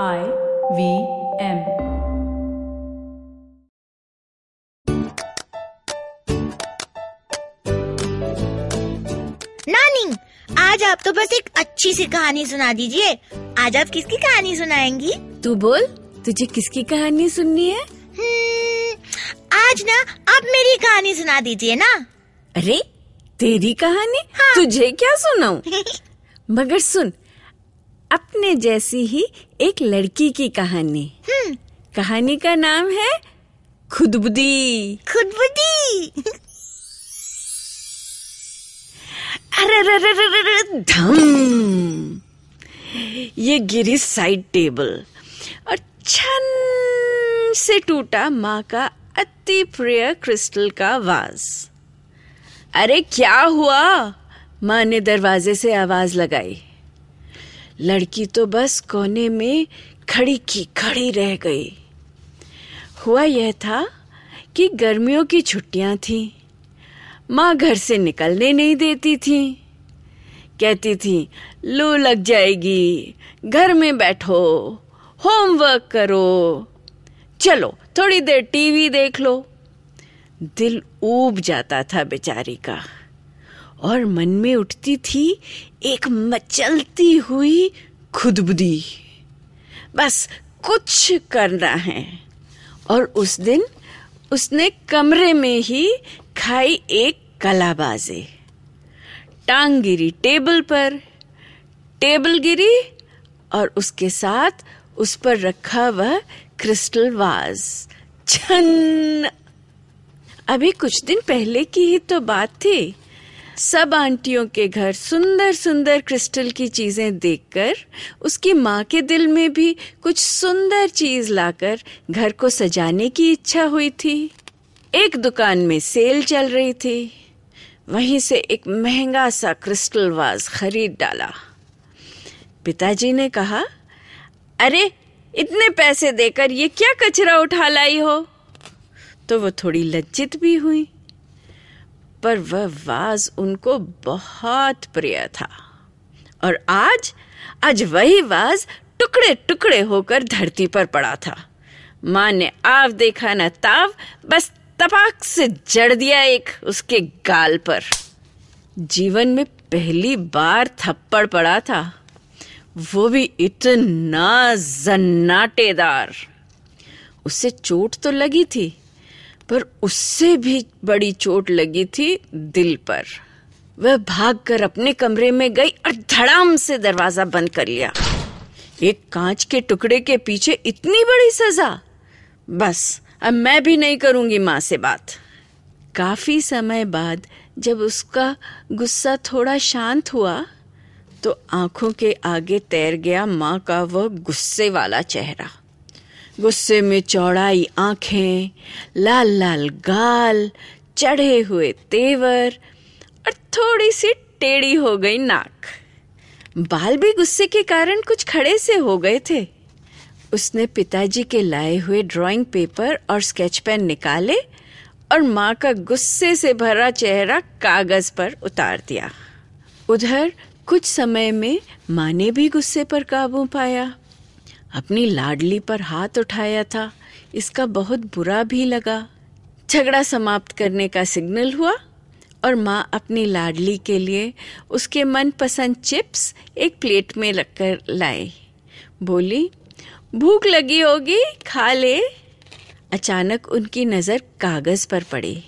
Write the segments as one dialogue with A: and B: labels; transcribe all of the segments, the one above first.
A: I V M
B: नानी आज आप तो बस एक अच्छी सी कहानी सुना दीजिए। आज आप किसकी कहानी सुनाएँगी?
C: तू बोल तुझे किसकी कहानी सुननी है?
B: हम्म, आज ना आप मेरी कहानी सुना दीजिए ना।
C: अरे तेरी कहानी? हाँ। तुझे क्या सुनाऊं? मगर सुन अपने जैसी ही एक लड़की की कहानी।
B: हम्म,
C: कहानी का नाम है खुदबुदी।
B: खुदबुदी।
C: अरे रे रे रे रे रे, धम। ये गिरी साइड टेबल और छन से टूटा माँ का अति प्रिय क्रिस्टल का वाज अरे क्या हुआ? माँ ने दरवाजे से आवाज़ लगाई। लड़की तो बस कोने में खड़ी की खड़ी रह गई। हुआ यह था कि गर्मियों की छुट्टियाँ थीं। माँ घर से निकलने नहीं देती थी। कहती थी, लू लग जाएगी, घर में बैठो, होमवर्क करो। चलो, थोड़ी देर टीवी देख लो। दिल ऊब जाता था बेचारी का। और मन में उठती थी एक मचलती हुई खुदबुदी। बस कुछ करना है। और उस दिन उसने कमरे में ही खाई एक कलाबाजे। टांग गिरी टेबल पर, टेबल गिरी और उसके साथ उस पर रखा वह क्रिस्टल वाज। छन! अभी कुछ दिन पहले की ही तो बात थी। सब आंटियों के घर सुंदर सुंदर क्रिस्टल की चीज़ें देखकर, उसकी माँ के दिल में भी कुछ सुंदर चीज़ लाकर घर को सजाने की इच्छा हुई थी। एक दुकान में सेल चल रही थी। वहीं से एक महँगा सा क्रिस्टल वाज खरीद डाला। पिताजी ने कहा, अरे, इतने पैसे देकर ये क्या कचरा उठा लाई हो? तो वो थोड़ी लज्जित भी हुई। पर वह वाज उनको बहुत प्रिय था। और आज आज वही वाज टुकड़े टुकड़े होकर धरती पर पड़ा था। माँ ने आव देखा न ताव, बस तपाक से जड़ दिया एक उसके गाल पर। जीवन में पहली बार थप्पड़ पड़ा था। वो भी इतना जन्नाटेदार। उसे चोट तो लगी थी पर उससे भी बड़ी चोट लगी थी दिल पर। वह भागकर अपने कमरे में गई और धड़ाम से दरवाज़ा बंद कर लिया। एक कांच के टुकड़े के पीछे इतनी बड़ी सजा। बस, अब मैं भी नहीं करूँगी माँ से बात। काफ़ी समय बाद जब उसका गुस्सा थोड़ा शांत हुआ तो आँखों के आगे तैर गया माँ का वह गुस्से वाला चेहरा। गुस्से में चौड़ाई आँखें, लाल लाल गाल, चढ़े हुए तेवर और थोड़ी सी टेढ़ी हो गई नाक। बाल भी गुस्से के कारण कुछ खड़े से हो गए थे। उसने पिताजी के लाए हुए ड्राइंग पेपर और स्केच पेन निकाले और माँ का गुस्से से भरा चेहरा कागज़ पर उतार दिया। उधर कुछ समय में माँ ने भी गुस्से पर काबू पाया। अपनी लाडली पर हाथ उठाया था। इसका बहुत बुरा भी लगा। झगड़ा समाप्त करने का सिग्नल हुआ और माँ अपनी लाडली के लिए उसके मनपसंद चिप्स एक प्लेट में रखकर लाए बोली, भूख लगी होगी, खा ले। अचानक उनकी नज़र कागज़ पर पड़ी।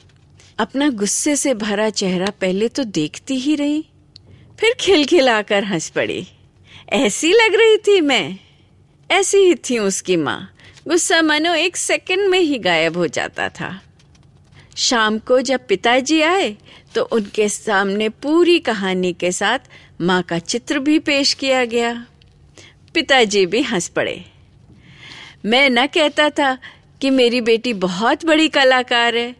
C: अपना गुस्से से भरा चेहरा पहले तो देखती ही रही, फिर खिलखिलाकर हंस पड़ी। ऐसी लग रही थी मैं। ऐसी ही थी उसकी माँ। गुस्सा मानो एक सेकंड में ही गायब हो जाता था। शाम को जब पिताजी आए तो उनके सामने पूरी कहानी के साथ माँ का चित्र भी पेश किया गया। पिताजी भी हंस पड़े। मैं न कहता था कि मेरी बेटी बहुत बड़ी कलाकार है,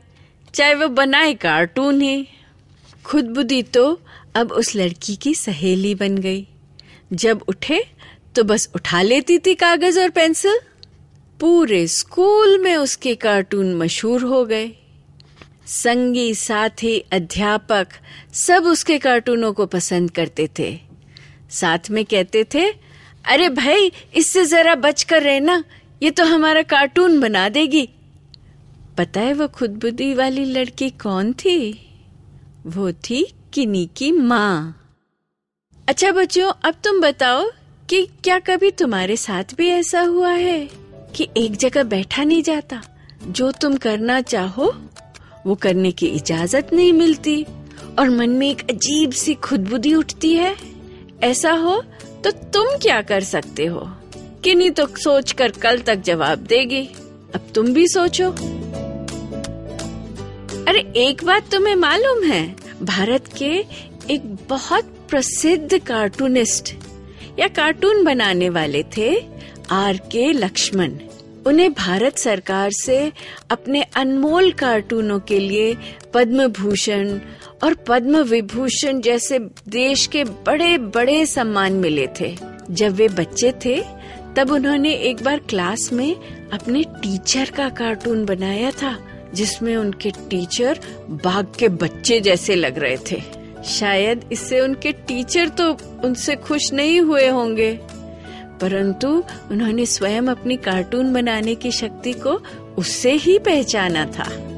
C: चाहे वो बनाए कार्टून ही। खुद बुद्धि तो अब उस लड़की की सहेली बन गई। जब उठे तो बस उठा लेती थी कागज़ और पेंसिल। पूरे स्कूल में उसके कार्टून मशहूर हो गए। संगी साथी, अध्यापक सब उसके कार्टूनों को पसंद करते थे। साथ में कहते थे, अरे भाई, इससे जरा बच कर रहना, ये तो हमारा कार्टून बना देगी। पता है वो खुदबुदी वाली लड़की कौन थी? वो थी किनी की माँ। अच्छा बच्चों, अब तुम बताओ कि क्या कभी तुम्हारे साथ भी ऐसा हुआ है कि एक जगह बैठा नहीं जाता? जो तुम करना चाहो, वो करने की इजाज़त नहीं मिलती। और मन में एक अजीब सी खुदबुदी उठती है। ऐसा हो तो तुम क्या कर सकते हो? किन्हीं तो सोच कर कल तक जवाब देगी। अब तुम भी सोचो। अरे, एक बात तुम्हें मालूम है, भारत के एक बहुत प्रसिद्ध कार्टूनिस्ट या कार्टून बनाने वाले थे आर के लक्ष्मण। उन्हें भारत सरकार से अपने अनमोल कार्टूनों के लिए पद्म भूषण और पद्म विभूषण जैसे देश के बड़े बड़े सम्मान मिले थे। जब वे बच्चे थे, तब उन्होंने एक बार क्लास में अपने टीचर का कार्टून बनाया था, जिसमें उनके टीचर बाघ के बच्चे जैसे लग रहे थे। शायद इससे उनके टीचर तो उनसे खुश नहीं हुए होंगे। परंतु उन्होंने स्वयं अपनी कार्टून बनाने की शक्ति को उससे ही पहचाना था।